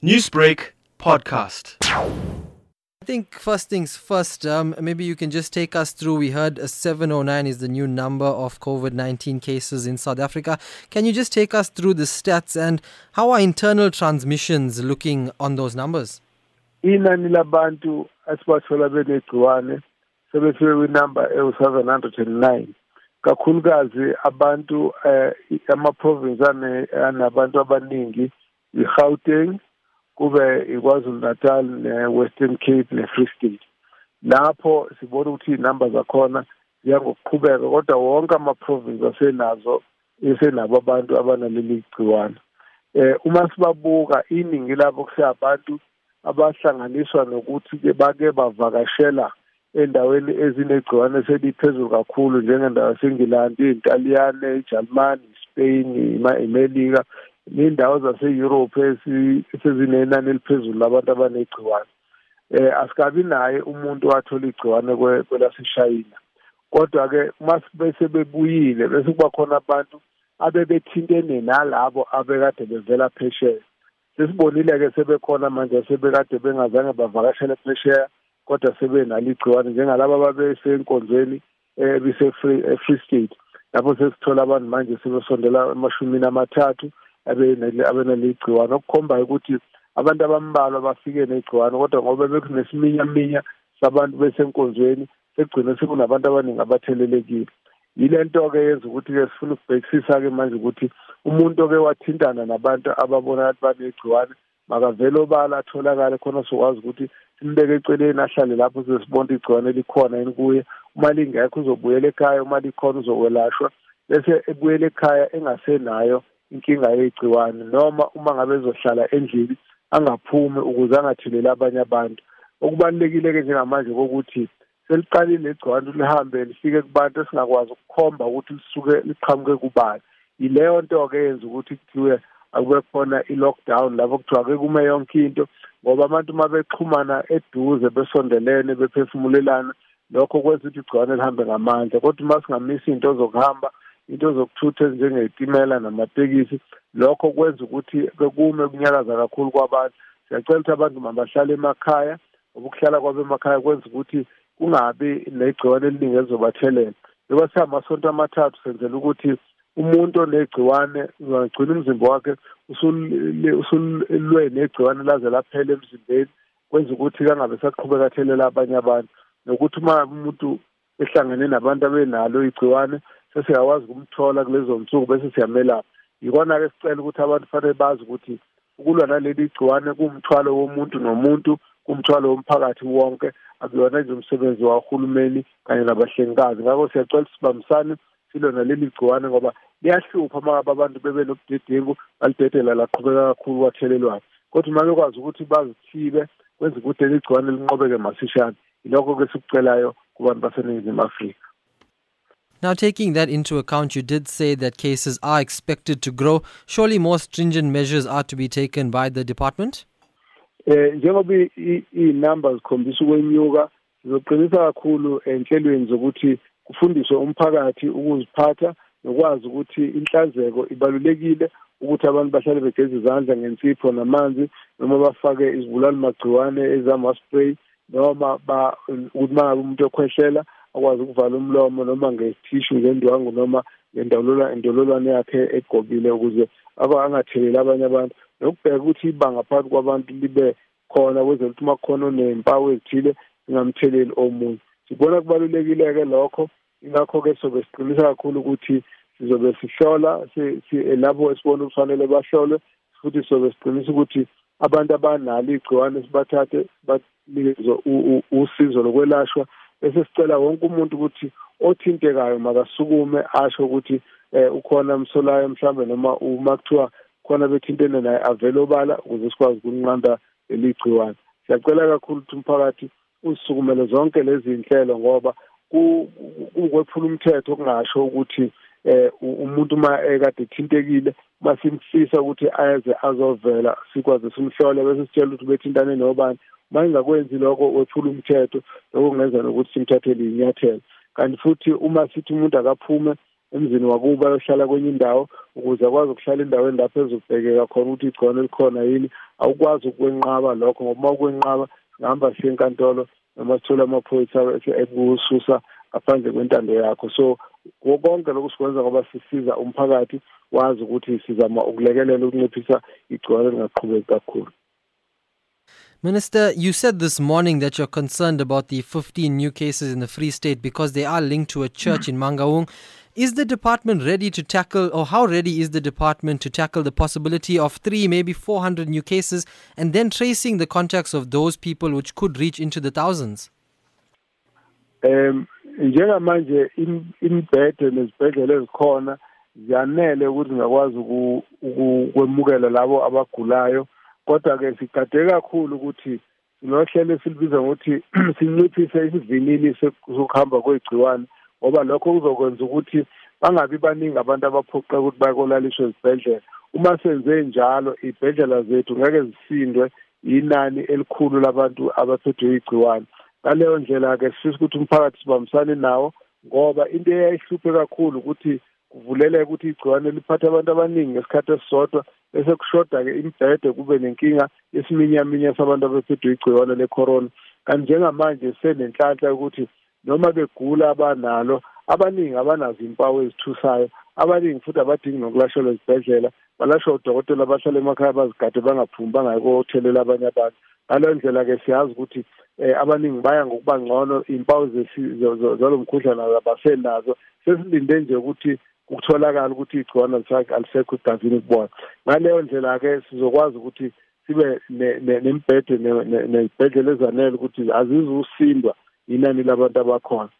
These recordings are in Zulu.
Newsbreak podcast. I think first things first, um, maybe you can just take us through. We heard 709 is the new number of COVID 19 cases in South Africa. Can you just take us through the stats and how are internal transmissions looking on those numbers? inani labantu esibathola benegciwane sebefike kwinamba ewu-709 kakhulukazi abantu eh ama-province anabantu abaningi i-Gauteng kube iKwaZulu Natal ne-Western Cape ne-Free State. Lapho sibona ukuthi inamba zakhona ziyangokuqhubeka kodwa wonke ama-province asenazo esenabo abantu abanaleli gciwane. Eh uma sibabuka iningi labo kuseyabantu abahlanganiswa nokuthi ke bake bavakashela endaweni ezinegciwane seliphezulu kakhulu njengendawo yaseNgilandi, iNtaliyane, iJalimani, iSpain, iMelika ney'ndawo zase-Europe esezinenani eliphezulu labantu abanegciwane. Eh asikabi naye umuntu wathola igciwane kwelaseshayina. Kodwa-ke uma bese bebuyile bese kuba khona abantu abebethintene nalabo abekade bevela phesheya. Sesibonile-ke sebekhona manje sebekade bengazange bavakashele phesheya kodwa sebenalo igciwane njengalabo ababesenkonzweni ebise-free state. Lapho sesithola abantu manje sebesondela emashumini amathathu abenale gciwane okukhombayo ukuthi abantu abambalwa bafike negciwane kodwa ngoba bekunesiminyaminya sabantu besenkonzweni sekugcine sekunabantu abaningi abathelelekile. Yile nto-ke yenza ukuthi-ke sifuna ukubhekisisa-ke manje ukuthi umuntu oke wathintana nabantu ababona ukuthi banegciwane makavele obala atholakale khona sokwazi ukuthi simbeke eceleni ahlale lapho sesibona igciwane likhona yini kuye. Uma lingekho uzobuyela ekhaya uma likhona uzokwelashwa. Bese ebuyela ekhaya engasenayo inkinga yegciwane noma uma ngabe ezohlala endlini angaphumi ukuze angatheleli abanye abantu. Okubalulekile-ke njengamanje kokuthi seliqalile igciwane lihambe lifike kubantu esingakwazi ukukhomba ukuthi lisuke liqhamuke kubani. Yileyo nto-ke yenza ukuthi kuthiwe akube khona i-lockdown lapho kuthiwa ake kume yonke into ngoba abantu uma bexhumana eduze besondelene bephefumulelana lokho kwenza ukuthi igciwane lihambe ngamandla. Kodwa uma singamisi into zokuhamba into zokuthutha ezinjengey'timela namatekisi. Lokho kwenza ukuthi bekume kunyakaza kakhulu kwabantu. Siyacela ukuthi abantu mabahlale emakhaya. Ngoba ukuhlala kwabo emakhaya kwenza ukuthi kungabi negciwane eliningi elizobathelela njengoba siyamasonto amathathu senzela ukuthi umuntu onegciwane ungagcina umzimba wakhe usulwe negciwane laze laphela emzimbeni. Kwenza ukuthi kangabe saqhubeka athelela abanye abantu. Nokuthi uma umuntu ehlangene nabantu abenalo igciwane sesiyakwazi ukumthola kulezo nsuku bese siyamelapha yikona-ke sicela ukuthi abantu fanele bazi ukuthi ukulwa naleli gciwane kuwumthwalo womuntu nomuntu kumthwalo womphakathi wonke akuyona nje umsebenzi wahulumeni kanye nabahlengikazi. Ngakho siyacela sibambisane silwe naleli gciwane ngoba liyahlupha uma ngabe abantu bebe nobudedengu balidedela laqhubeka kakhulu kwathelelwana. Kodwa uma bekwazi ukuthi bazithibe kwenza ukuthi leli gciwane linqobeke masishane. Yilokho-ke sikucelayo kubantu baseningizimu afrika. Now, taking that into account, you did say that cases are expected to grow. Surely more stringent measures are to be taken by the department? Eh njengoba iy'namba zikhombisa ukwenyuka sizoqinisa kakhulu enhlelweni zokuthi kufundiswe umphakathi ukuziphatha nokwazi ukuthi inhlanzeko ibalulekile ukuthi abantu bahlale begeza izandla ngensipho namanzi noma bafake izibulali magciwane ezama-spray noma ukuthi uma ngabe umuntu ekhwehlela akwazi ukuvala umlomo noma ngethishu ngendwangu noma ngendololwane indololwane yakhe egqokile ukuze angatheleli abanye abantu. Nokubheka ukuthi ibanga phakathi kwabantu libe khona kwenzela ukuthi uma kukhona onempawu ezithile singamtheleli omunye. Sibona kubalulekile-ke lokho. Ingakho-ke sobe siqinisa kakhulu ukuthi sizobe sihlola labo esibona kufanele bahlolwe futhi sobe siqinisa ukuthi abantu abanalo igciwane sibathathe banikezwe usizo lokwelashwa bese sicela wonke umuntu ukuthi othintekayo makasukume asho ukuthi eh ukhona umsolayo mhlambe noma uma kuthiwa khona bethintene naye avele obala ukuze sikwazi ukunqanda leligciwane siyacela kakhulu ukuthi umphakathi usisukumele zonke lezi zinhlelo ngoba kukwephula umthetho okungasho ukuthi eh umuntu uma ekade thintekile masimfisa ukuthi aze azovela sikwazi simhlole bese sitshela ukuthi bethintane nobani. Uma ingakwenzi lokho wephula umthetho lokho kungenza nokuthi simthathele inyathelo kanti futhi uma sithi umuntu akaphume emzini wakuba ayohlala kwenye indawo ukuze akwazi ukuhlala endaweni lapho ezobhekeka khona ukuthi igcone likhona yini awukwazi ukwenqaba lokho ngoba uma ukwenqaba singahamba siye enkantolo noma sithole amaphoyisa ekususa ngaphandle kwentando yakho so konke lokhu sikwenza ngoba sisiza umphakathi wazi ukuthi sizama ukulekelela ukunciphisa lingaqhubeki kakhulu Minister, you said this morning that you're concerned about the 15 new cases in the Free State because they are linked to a church in Mangaung. Is the department ready to tackle, or how ready is the department to tackle the possibility of three, maybe 400 new cases, and then tracing the contacts of those people which could reach into the thousands? Um, njengamanje imibhede nezibhedlela ezikhona ziyanele ukuthi ngakwazi ukwemukela labo abagulayo. Kodwa ke sigade kakhulu ukuthi sinohlelo esilibiza ngokuthi sinciphise isivinini sokuhamba kwegciwane ngoba lokho kuzokwenza ukuthi bangabi baningi abantu abaphoqa ukuthi bakolaliswe ezibhedlela. Uma senze njalo ibhedlela zethu ngeke zisindwe inani elikhulu labantu abaphethwe igciwane. Ngaleyo ndlela-ke sifisa ukuthi umphakathi sibambisane nawo ngoba into eyayihluphe kakhulu ukuthi kuvuleleka ukuthi igciwane liphathe abantu abaningi ngesikhathi esisodwa bese kushoda-ke imibhede kube nenkinga yesiminyaminya sabantu abaphethwe igciwane le-corona. Kanti njengamanje senenhlanhla yokuthi noma begula abanalo abaningi abanazo impawu ezithusayo abaningi futhi abadingi nokulashelwa ezibhedlela balashwa udokotela bahlala emakhaya bazigade bangaphumi bangakothelela abanye abantu. Ngaleyo ndlela-ke siyazi ukuthi um abaningi baya ngokuba ngcono iy'mpawu zalo mkhuhlane abasenazo. Sesilinde nje ukuthi kutholakala ukuthi igciwane alisekho egazini kubona ngaleyo ndlela-ke sizokwazi ukuthi sibe nemibhede nezibhedlela ezanele ukuthi azizusindwa inani labantu abakhona.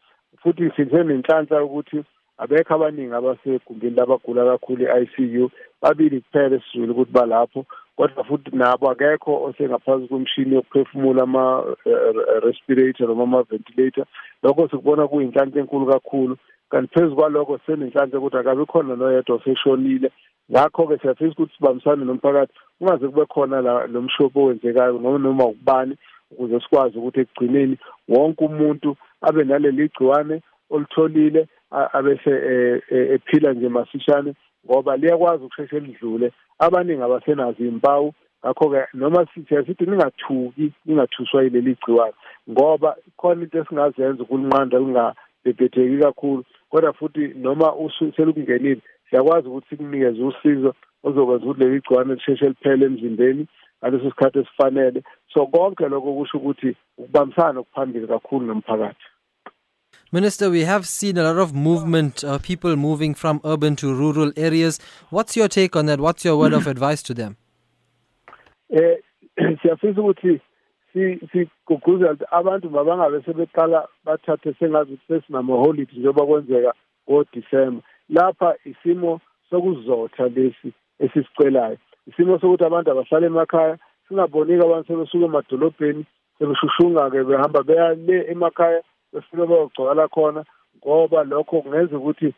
Futhi sisenenhlanhla ukuthi abekho abaningi abasegumbini labagula kakhulu i-ICU babili kuphela esizwile ukuthi balapho kodwa futhi nabo akekho osengaphansi kwemishini yokuphefumula ama-respirator noma ama-ventilator. Lokho sikubona kuyinhlanhla enkulu kakhulu. Kanti phezu kwalokho sisenenhlanhla ukuthi akabi khona noyedwa oseshonile. Ngakho-ke siyafisa ukuthi sibambisane nomphakathi kungaze kube khona lo mshophi owenzekayo noma noma ukubani ukuze sikwazi ukuthi ekugcineni wonke umuntu abe naleli gciwane olutholile abese e, e, ephila nje masishane ngoba liyakwazi ukusheshe lidlule. Abaningi abasenazo impawu ngakho-ke noma siyasithi ningathuki ningathuswa yileli gciwane ngoba khona into esingazenza ukulinqanda lingabhebhetheki kakhulu. Kodwa futhi noma selukungenile siyakwazi ukuthi sikunikeze usizo ozokwenza ukuthi leli gciwane lisheshe liphele emzimbeni ngaleso sikhathi esifanele. So konke lokho kusho ukuthi ukubambisana okuphambili kakhulu nomphakathi. Minister, we have seen a lot of movement, uh, people moving from urban to rural areas. What's your take on that? What's your word of advice to them? Eh siyafisa ukuthi siguguzela ukuthi abantu mabangabe sebeqala bathathe sengazi sesinama-holiday njengoba kwenzeka ngoDisemba lapha isimo sokuzotha lesi esisicelayo isimo sokuthi abantu abahlale emakhaya singaboniki abantu sebesuka emadolobheni sebeshushunga-ke behamba beya le emakhaya befike bayogcwala khona ngoba lokho kungenza ukuthi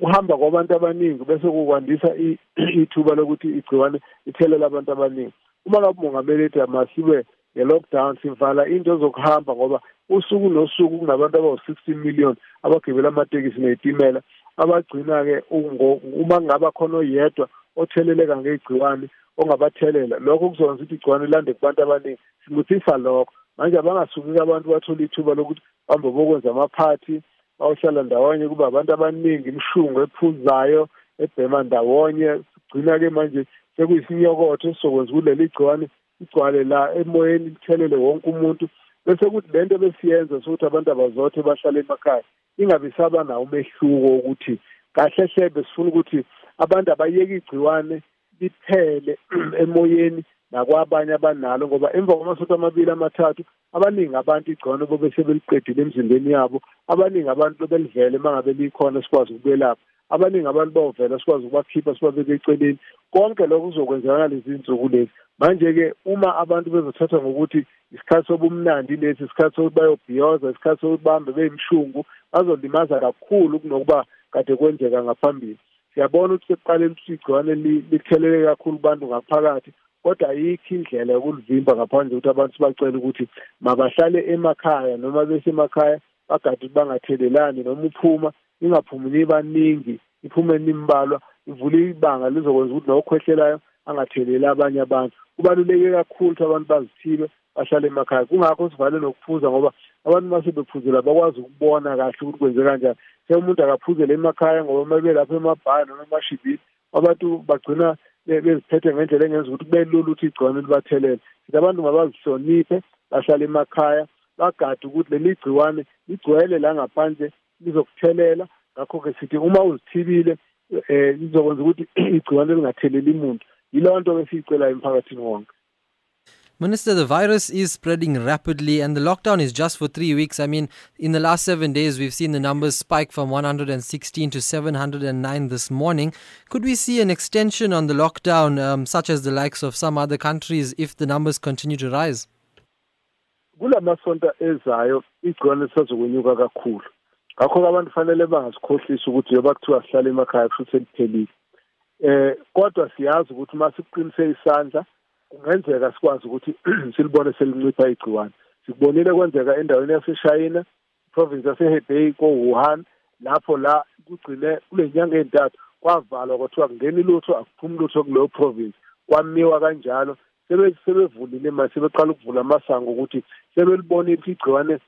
kuhamba kwabantu abaningi bese kukwandisa ithuba lokuthi igciwane ithelele abantu abaningi. Uma ngabe umongameli ethi amasibe nge-lockdown sivala into zokuhamba ngoba usuku nosuku kunabantu abawu-sixteen million abagibela amatekisi ney'timela abagcina-ke uma kungaba khona oyedwa otheleleka ngegciwane ongabathelela lokho kuzokwenza ukuthi igciwane lande kubantu abaningi. Simuthisa lokho. Manje abangasuki abantu bathola ithuba lokuthi bambe bokwenza amaphathi bayohlala ndawonye kuba abantu abaningi imishungu ephuzayo ebhema ndawonye. Sigcina-ke manje sekuyisinyokothi esizokwenza ukuthi leli gciwane igcwale la emoyeni lithelele wonke umuntu. Bese kuthi lento besiyenza sokuthi abantu abazothe bahlale emakhaya ingabe saba nawo umehluko ukuthi kahle hle besifuna ukuthi abantu abayeke igciwane liphele emoyeni nakwabanye abanalo ngoba emva kwamasonto amabili amathathu abaningi abantu igciwane bobe sebeliqedile emzimbeni yabo. Abaningi abantu belivele mangabe likhona sikwazi ukubelapha abaningi abantu bawuvela sikwazi ukubakhipha sibabeke eceleni. Konke lokho kuzokwenzeka lezi nsuku lezi. Manje-ke uma abantu bezothatha ngokuthi isikhathi sobumnandi lesi isikhathi sokuthi bayobhiyoza isikhathi sokuthi bahambe beyimshungu bazolimaza kakhulu kunokuba kade kwenzeka ngaphambili. Siyabona ukuthi sekuqaleni ukuthi igciwane lithelele kakhulu bantu ngaphakathi kodwa ayikho indlela yokulivimba ngaphandle ukuthi abantu sibacele ukuthi mabahlale emakhaya noma besemakhaya bagade ukuthi bangathelelani noma uphuma ningaphumi nibaningi iphumeni imbalwa ivule ibanga lizokwenza ukuthi nokhwehlelayo angatheleli abanye abantu. Kubaluleke kakhulu ukuthi abantu bazithibe bahlale emakhaya. Kungakho sivale nokuphuza ngoba abantu mase bephuzela bakwazi ukubona kahle ukuthi kwenze kanjani. Se umuntu akaphuzele emakhaya ngoba uma belapho emabhaya noma emashibhini abantu bagcina beziphethe ngendlela engenza ukuthi kube lula ukuthi igciwane libathelele. Sithi abantu mabazihloniphe bahlale emakhaya bagade ukuthi leli gciwane ligcwele la ngaphandle lizokuthelela ngakho-ke sithi uma uzithibile um lizokwenza ukuthi igciwane lingatheleli muntu. Yileyo nto besiyicelayo emphakathini wonke. Minister, the virus is spreading rapidly and the lockdown is just for three weeks. I mean, in the last seven days, we've seen the numbers spike from 116 to 709 this morning. Could we see an extension on the lockdown, um, such as the likes of some other countries, if the numbers continue to rise? kulamasonto ezayo igciwane lisazokwenyuka kakhulu ngakho-ke abantu fanele bangasikhohlisi ukuthi njengoba kuthiwa sihlale emakhaya ukuthi seliphelile eh kodwa siyazi ukuthi uma siqinise isandla kungenzeka sikwazi ukuthi silibone selincipha igciwane. Sikubonile kwenzeka endaweni yaseshayina province yasehebei ko-wuhan lapho la kugcine kule nyanga ey'ntathu kwavalwa kwathiwa kungeni lutho akuphumi lutho kuleyo province. Kwamiwa kanjalo sebevulile manje sebeqala ukuvula amasango ukuthi sebelibonile ukuthi igciwane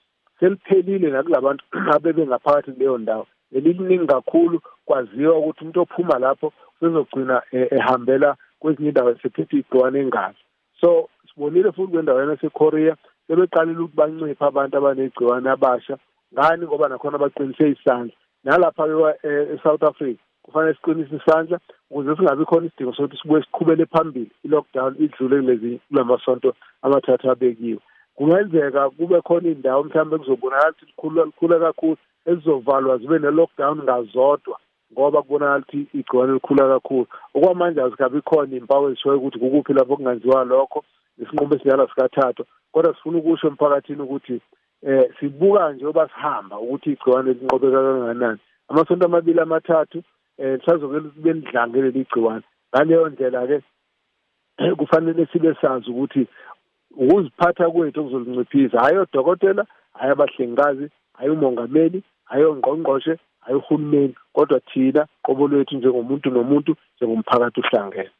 seliphelile nakulabantu abebengaphakathi kuleyo ndawo. Leliningi kakhulu kwaziwa ukuthi umuntu ophuma lapho sezogcina e, ehambela kwezinye indawo esephethe igciwane engazi. So sibonile futhi kwendaweni yasekorea sebeqalile ukuthi banciphe abantu abanegciwane abasha. Ngani? Ngoba nakhona baqinise isandla. Nalapha-ke e-south africa kufanele siqinise isandla ukuze singabi khona isidingo sokuthi sibuye siqhubele phambili i-lockdown idlule kulezi kulamasonto amathathu abekiwe. Kungenzeka kube khona iy'ndawo mhlawumbe kuzobonakala ukuthi likhula likhula kakhulu ezizovalwa zibe ne-lockdown ngazodwa. Ngoba kubonakala ukuthi igciwane likhula kakhulu. Okwamanje azikabi khona iy'mpawu ezishoyo ukuthi kukuphi lapho kungenziwa lokho isinqumo esinyala sikathathu kodwa sifuna ukusho emphakathini ukuthi eh sibuka nje oba sihamba ukuthi igciwane linqobeka kangakanani. Amasonto amabili amathathu eh lisazoke libe lidlange leli gciwane. Ngaleyo ndlela ke kufanele sibe sazi ukuthi ukuziphatha kwethu okuzolinciphisa. Hayi odokotela hayi abahlengikazi hayi umongameli hayi ongqongqoshe hayi uhulumeni kodwa thina qobo lwethu njengomuntu nomuntu njengomphakathi uhlangene.